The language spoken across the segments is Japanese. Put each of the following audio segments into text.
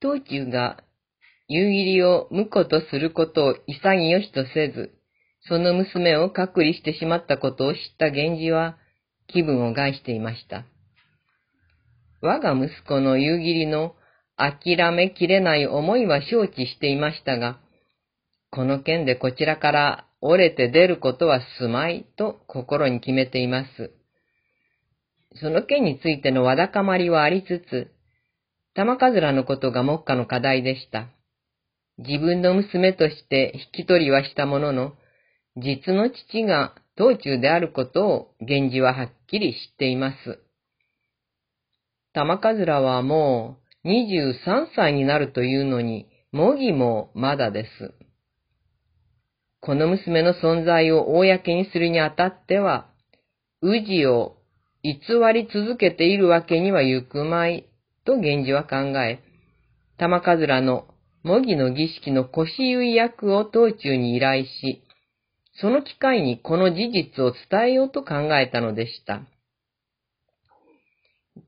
東中が夕霧を婿とすることを潔しとせず、その娘を隔離してしまったことを知った源氏は気分を害していました。我が息子の夕霧の諦めきれない思いは承知していましたが、この件でこちらから折れて出ることはすまいと心に決めています。その件についてのわだかまりはありつつ、玉かずらのことが目下の課題でした。自分の娘として引き取りはしたものの、実の父が道中であることを源氏ははっきり知っています。玉かずらはもう23歳になるというのに、模擬もまだです。この娘の存在を公にするにあたっては、宇治を偽り続けているわけにはゆくまい、と源氏は考え、玉かずらの模擬の儀式の腰結役を道中に依頼し、その機会にこの事実を伝えようと考えたのでした。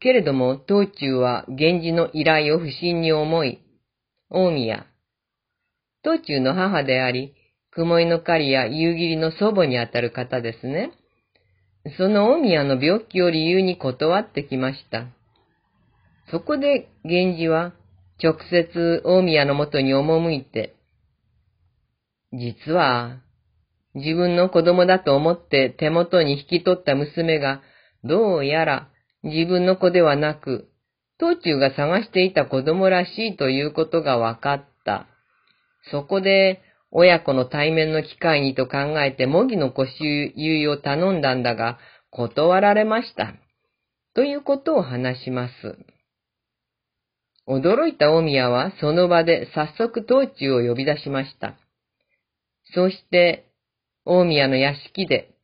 けれども、道中は源氏の依頼を不審に思い、大宮、道中の母であり、雲井の狩りや夕霧の祖母にあたる方ですね。その大宮の病気を理由に断ってきました。そこで源氏は直接大宮のもとに赴いて、実は自分の子供だと思って手元に引き取った娘がどうやら自分の子ではなく、東中が探していた子供らしいということが分かった。そこで親子の対面の機会にと考えて模擬の腰結を頼んだんだが、断られました。ということを話します。驚いた大宮はその場で早速東中を呼び出しました。そして、大宮の屋敷で、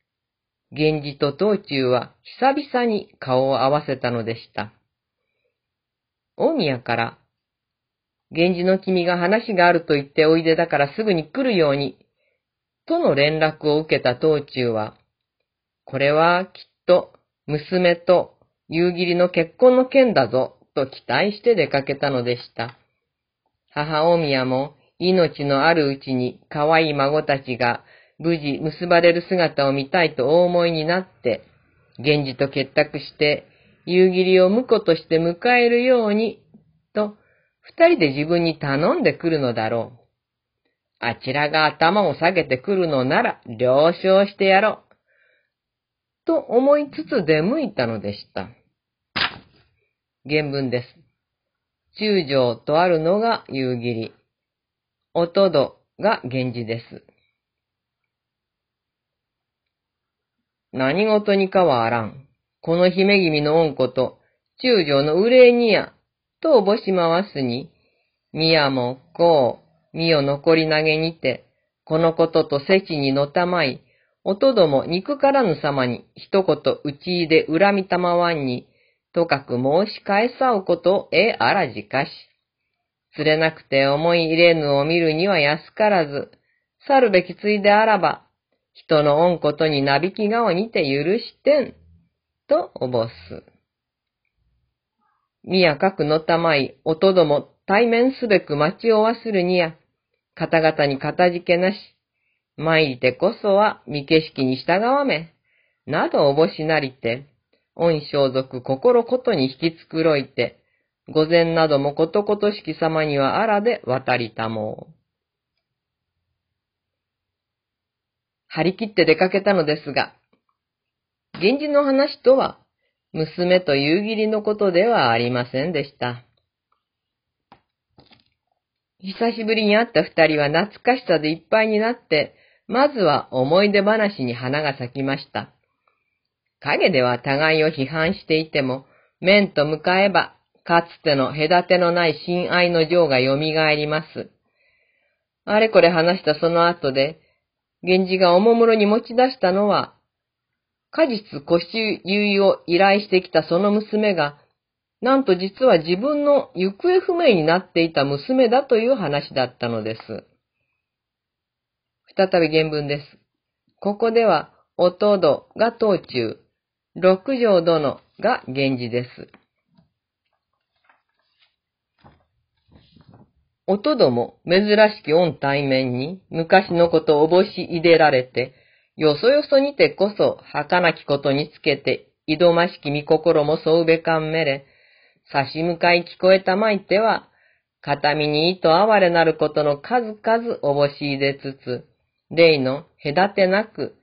源氏と東中は久々に顔を合わせたのでした。大宮から、源氏の君が話があると言っておいでだからすぐに来るように、との連絡を受けた東中は、これはきっと娘と夕霧の結婚の件だぞ、と期待して出かけたのでした。母大宮も命のあるうちに可愛い孫たちが無事結ばれる姿を見たいとお思いになって、源氏と結託して夕霧を婿として迎えるように、と二人で自分に頼んでくるのだろう。あちらが頭を下げてくるのなら了承してやろう。と思いつつ出向いたのでした。原文です。中将とあるのが夕霧。おとどが源氏です。何事にかはあらん。この姫君の恩子と、中将の憂いにや、とおぼし回すに、宮もこう、身を残り投げにて、このこととせちにのたまい、おとども憎からぬ様に一言打ち入で恨みたまわんに、とかく申し返さうことをえあらじかし。釣れなくて思い入れぬを見るには安からず、去るべきついであらば、人の恩ことになびき顔にて許してん、とおぼす。宮くのたまい、おとども対面すべく町を忘るにや、方々にかたじけなし、参りてこそは見景色に従わめ、などおぼしなりて、恩装束心ことに引き繕いて、御前などもことことしき様にはあらで渡りたもう。張り切って出かけたのですが、源氏の話とは、娘と夕霧のことではありませんでした。久しぶりに会った二人は懐かしさでいっぱいになって、まずは思い出話に花が咲きました。影では互いを批判していても、面と向かえば、かつての隔てのない親愛の情が蘇ります。あれこれ話したその後で、源氏がおもむろに持ち出したのは、果実腰結を依頼してきたその娘が、なんと実は自分の行方不明になっていた娘だという話だったのです。再び原文です。ここでは、おとどが当中、六条殿が源氏です。音ども珍しき御対面に昔のことをおぼしいでられて、よそよそにてこそ儚きことにつけて、いどましき見心もそうべかんめれ、差し向かい聞こえたまいては、片身に意と哀れなることの数々おぼしいでつつ、例の隔てなく、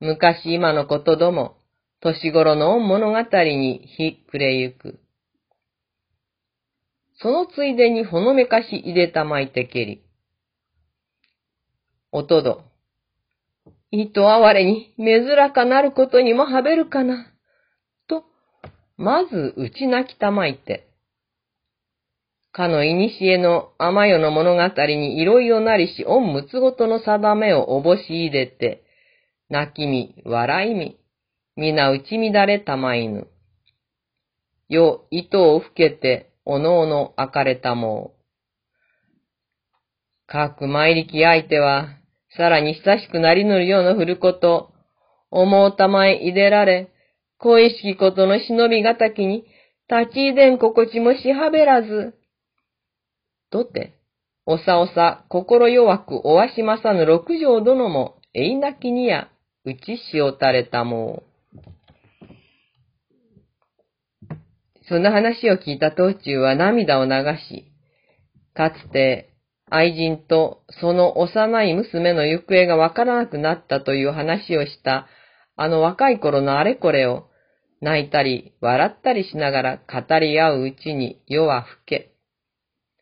昔今のことども、年頃の物語に日暮れゆく。そのついでにほのめかし入れたまいてけり。おとど。いと哀れに、珍かなることにもはべるかな。と、まず打ち泣きたまいて。かのいにしえの甘よの物語にいろいろなりし、御むつごとの定めをおぼし入れて、泣きみ、笑いみ、皆打ち乱れたまいぬ。よ、糸を吹けて、おのおのあかれたもう。かく参力相手は、さらに親しくなりぬるような振ること、思うたまえいでられ、恋しきことの忍びがたきに、立ちいでん心地もしはべらず。とて、おさおさ心弱くおわしまさぬ六条殿も、えいなきにや、うちしおたれたもう。その話を聞いた道中は涙を流し、かつて愛人とその幼い娘の行方がわからなくなったという話をしたあの若い頃のあれこれを泣いたり笑ったりしながら語り合ううちに夜は更け、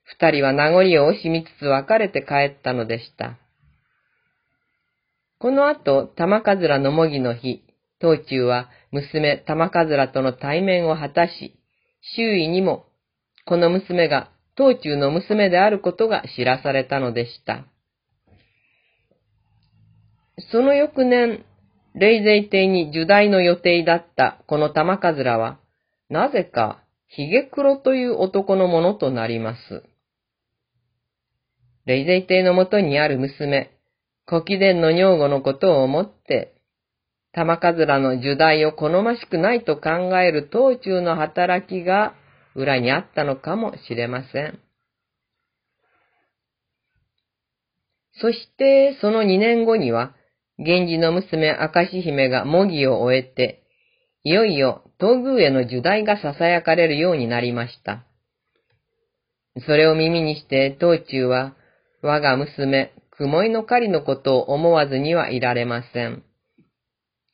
二人は名残を惜しみつつ別れて帰ったのでした。この後、玉かずらのもぎの日、道中は娘玉かずらとの対面を果たし、周囲にも、この娘が当中の娘であることが知らされたのでした。その翌年、霊勢帝に受代の予定だったこの玉かずらは、なぜか、ヒゲクロという男のものとなります。霊勢帝のもとにある娘、古貴殿の女房のことを思って、玉かずらの受代を好ましくないと考える当中の働きが裏にあったのかもしれません。そしてその2年後には、源氏の娘明石姫が模擬を終えて、いよいよ東宮への受代が囁かれるようになりました。それを耳にして当中は、我が娘、雲井の狩りのことを思わずにはいられません。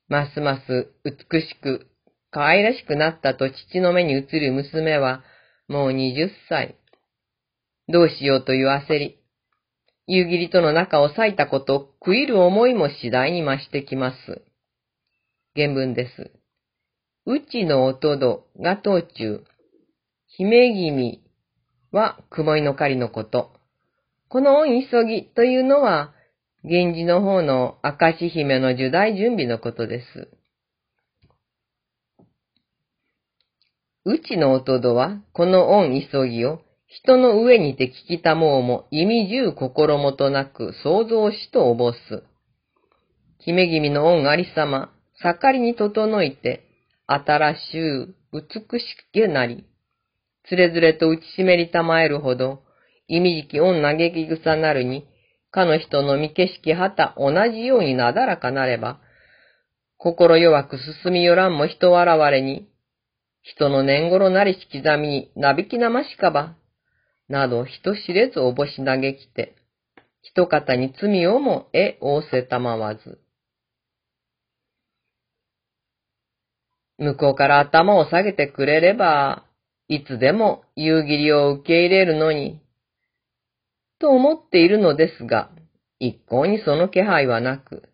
ますます美しく、可愛らしくなったと父の目に映る娘は、もう二十歳。どうしようという焦り。夕霧との仲を裂いたこと、食いる思いも次第に増してきます。原文です。うちの音どが道中。姫君は雲井の狩りのこと。この恩急ぎというのは、源氏の方の明石姫の受代準備のことです。うちの弟は、この恩急ぎを、人の上にて聞きたもうも、意味中心もとなく想像しとおぼす。姫君の恩ありさま、盛りに整いて、新しゅう、美しけなり、つれづれと打ちしめりたまえるほど、意味じき恩嘆き草なるに、かの人の見景色はた同じようになだらかなれば、心弱く進みよらんも人笑われに、人の年頃なりし刻みになびきなましかば、など人知れずおぼし嘆きて、一方に罪をもえ仰せたまわず。向こうから頭を下げてくれれば、いつでも夕霧を受け入れるのに、と思っているのですが、一向にその気配はなく、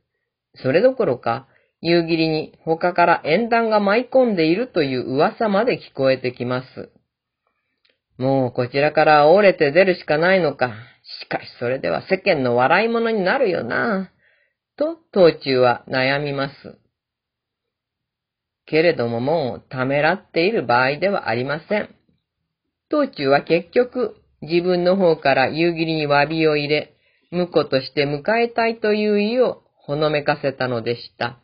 それどころか、夕霧に他から縁談が舞い込んでいるという噂まで聞こえてきます。もうこちらから折れて出るしかないのか。しかしそれでは世間の笑い物になるよな。と、当中は悩みます。けれどももうためらっている場合ではありません。当中は結局、自分の方から夕霧に詫びを入れ、婿として迎えたいという意をほのめかせたのでした。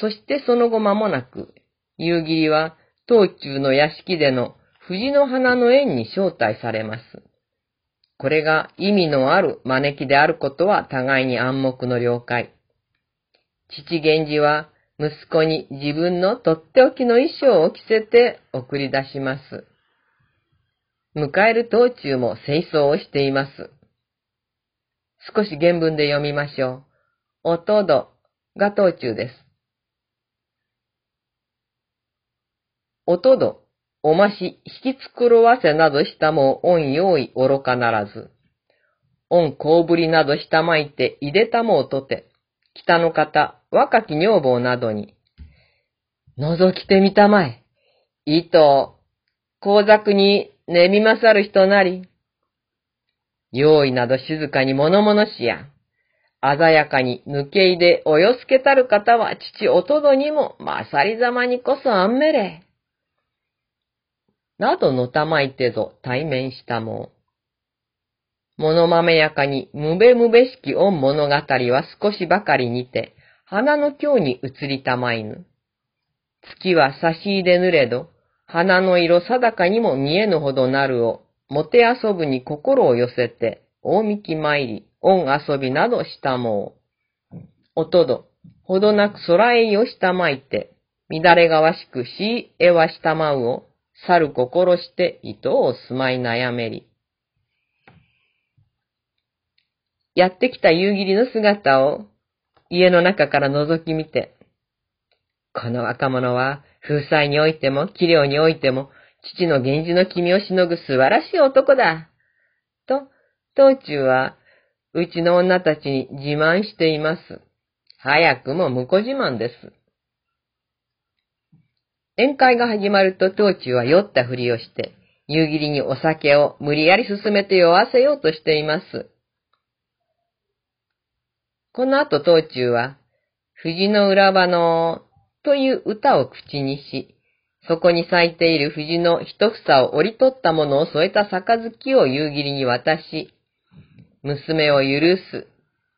そしてその後間もなく、夕霧は東中の屋敷での藤の花の縁に招待されます。これが意味のある招きであることは互いに暗黙の了解。父源氏は息子に自分のとっておきの衣装を着せて送り出します。迎える道中も清掃をしています。少し原文で読みましょう。おとどが道中です。おとど、おまし、引き繕わせなどしたも恩用意愚かならず。恩こうぶりなどしたまいて、いでたもうとて、北の方、若き女房などに、覗きてみたまえ。糸、光沢に寝みまさる人なり。用意など静かに物々しや。鮮やかに抜け入でおよすけたる方は父おとどにもまさりざまにこそあんめれ。などのたまいてぞ対面したもう。物豆やかにむべむべしき恩物語は少しばかりにて、花の京に移りたまいぬ。月は差し入れぬれど、花の色定かにも見えぬほどなるを、もて遊ぶに心を寄せて、大幹参り、恩遊びなどしたもう。おとど、ほどなく空へよしたまいて、乱れがわしくしえはしたまうを、去る心して糸を住まい悩めり。やってきた夕霧の姿を家の中から覗き見て、この若者は風彩においても器量においても父の源氏の君をしのぐ素晴らしい男だ。と、道中はうちの女たちに自慢しています。早くも婿自慢です。宴会が始まると当中は酔ったふりをして、夕霧にお酒を無理やり進めて酔わせようとしています。この後当中は、藤の裏場のという歌を口にし、そこに咲いている藤の一房を折り取ったものを添えた杯を夕霧に渡し、娘を許す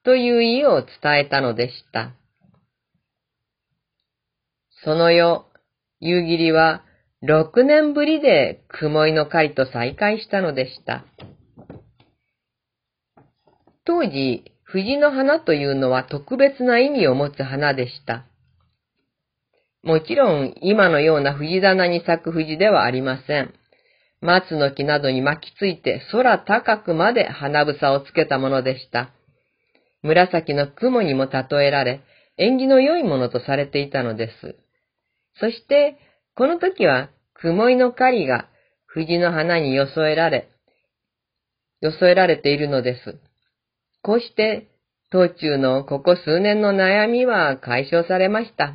という意を伝えたのでした。その夜、夕霧は六年ぶりで雲井の狩りと再会したのでした。当時、藤の花というのは特別な意味を持つ花でした。もちろん、今のような藤棚に咲く藤ではありません。松の木などに巻きついて空高くまで花房をつけたものでした。紫の雲にも例えられ、縁起の良いものとされていたのです。そして、この時は、雲井の狩りが藤の花に装えられ、装えられているのです。こうして、当中のここ数年の悩みは解消されました。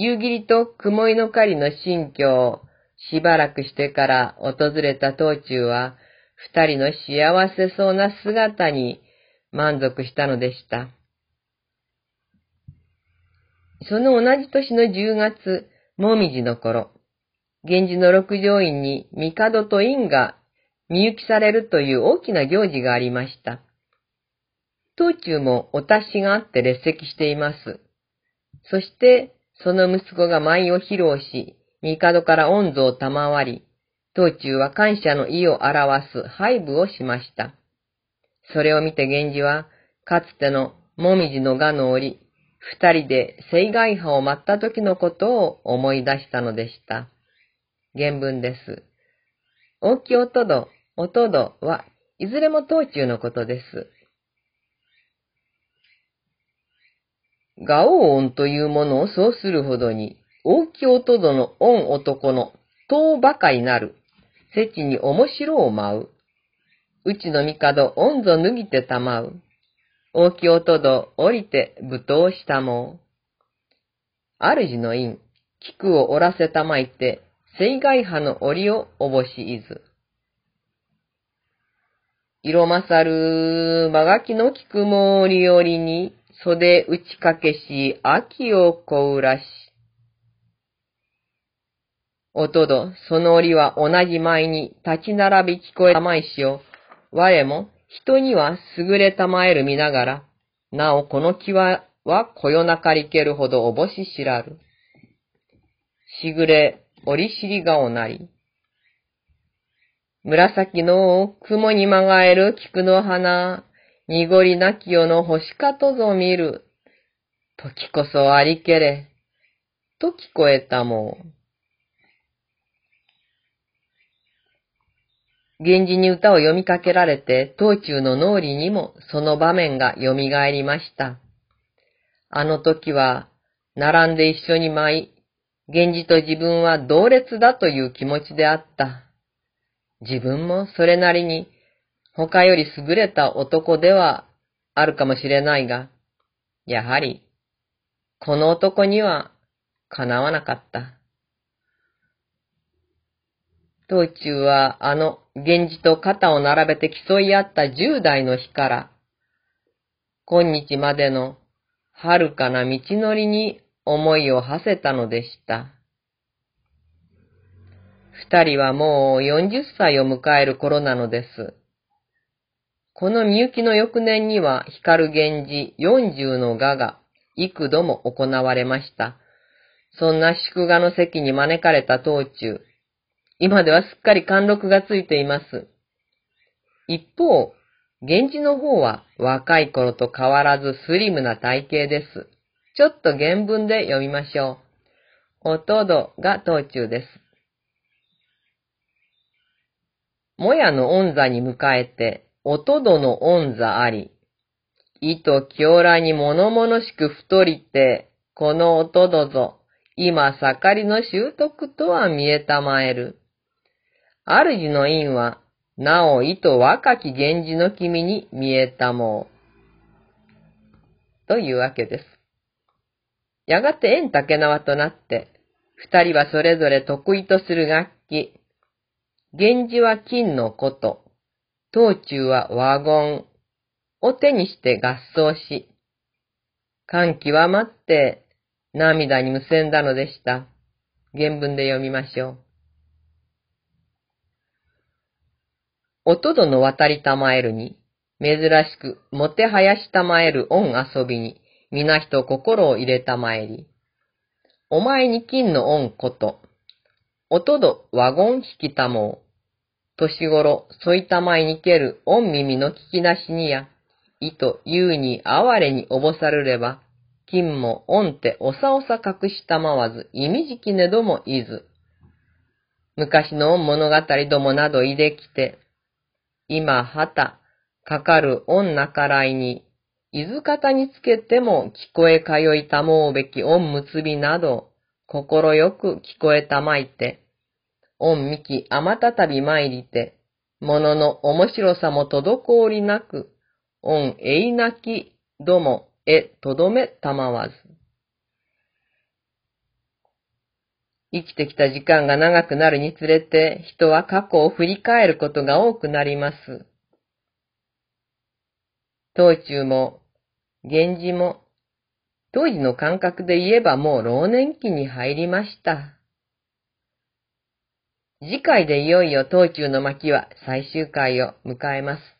夕霧と雲井の狩りの新居をしばらくしてから訪れた当中は、二人の幸せそうな姿に満足したのでした。その同じ年の10月、もみじの頃、源氏の六条院に帝と院が見行きされるという大きな行事がありました。当中もお達しがあって列席しています。そして、その息子が舞を披露し、帝から恩図を賜り、当中は感謝の意を表す配部をしました。それを見て源氏は、かつてのもみじの画の折、二人で聖外派を待った時のことを思い出したのでした。原文です。大きい音ど、音どは、いずれも当中のことです。ガオ音というものをそうするほどに、大き音どの音男の塔ばかりなる、せちに面白を舞う。うちの帝、音ぞ脱ぎてたまう。大き音ど降りて舞踏したもう。主の院、菊を折らせたまいて、水害派の折をおぼしいず。色まさる、まがきの菊も折々に、袖打ちかけし、秋をこうらし。おとど、その折は同じ前に立ち並び聞こえたまいしを、我も人には優れたまえる見ながら、なおこの木は、はこよなかりけるほどおぼし知らる。しぐれ、折りしりがおなり。紫の雲にまがえる菊の花、濁りなき夜の星かとぞ見る。時こそありけれ、と聞こえたもん。源氏に歌を読みかけられて、道中の脳裏にもその場面が蘇りました。あの時は、並んで一緒に舞い、源氏と自分は同列だという気持ちであった。自分もそれなりに他より優れた男ではあるかもしれないが、やはり、この男にはかなわなかった。道中はあの源氏と肩を並べて競い合った十代の日から、今日までの遥かな道のりに思いを馳せたのでした。二人はもう40歳を迎える頃なのです。このみゆきの翌年には光源氏40の画が幾度も行われました。そんな祝賀の席に招かれた道中、今ではすっかり貫禄がついています。一方、源氏の方は若い頃と変わらずスリムな体型です。ちょっと原文で読みましょう。おとどが道中です。もやの恩座に迎えて、おとどの恩座あり。意と清らに物々しく太りて、このおとどぞ、今盛りの習得とは見えたまえる。主の因は、なお意と若き源氏の君に見えたもう。というわけです。やがて縁竹縄となって、二人はそれぞれ得意とする楽器、源氏は金のこと、道中は和言を手にして合奏し、感極まって涙にむせんだのでした。原文で読みましょう。おとどの渡りたまえるに、珍しくもてはやしたまえる恩遊びに、皆人心を入れたまえり。お前に金の恩こと、おとどワゴン引きたもう。年頃、そいたまいにける御耳の聞きなしにや、いと言うに哀れにおぼさるれば、金も御ておさおさ隠したまわず、意味じきねどもいず。昔の物語どもなどいできて、今、はた、かかる女からいに、伊豆方につけても聞こえ通いたもうべき恩結びなど、心よく聞こえたまいて、恩みきあまたたび参りて、ものの面白さも滞りなく、恩えいなきどもえとどめたまわず。生きてきた時間が長くなるにつれて、人は過去を振り返ることが多くなります。道中も、源氏も、当時の感覚で言えばもう老年期に入りました。次回でいよいよ東急の巻は最終回を迎えます。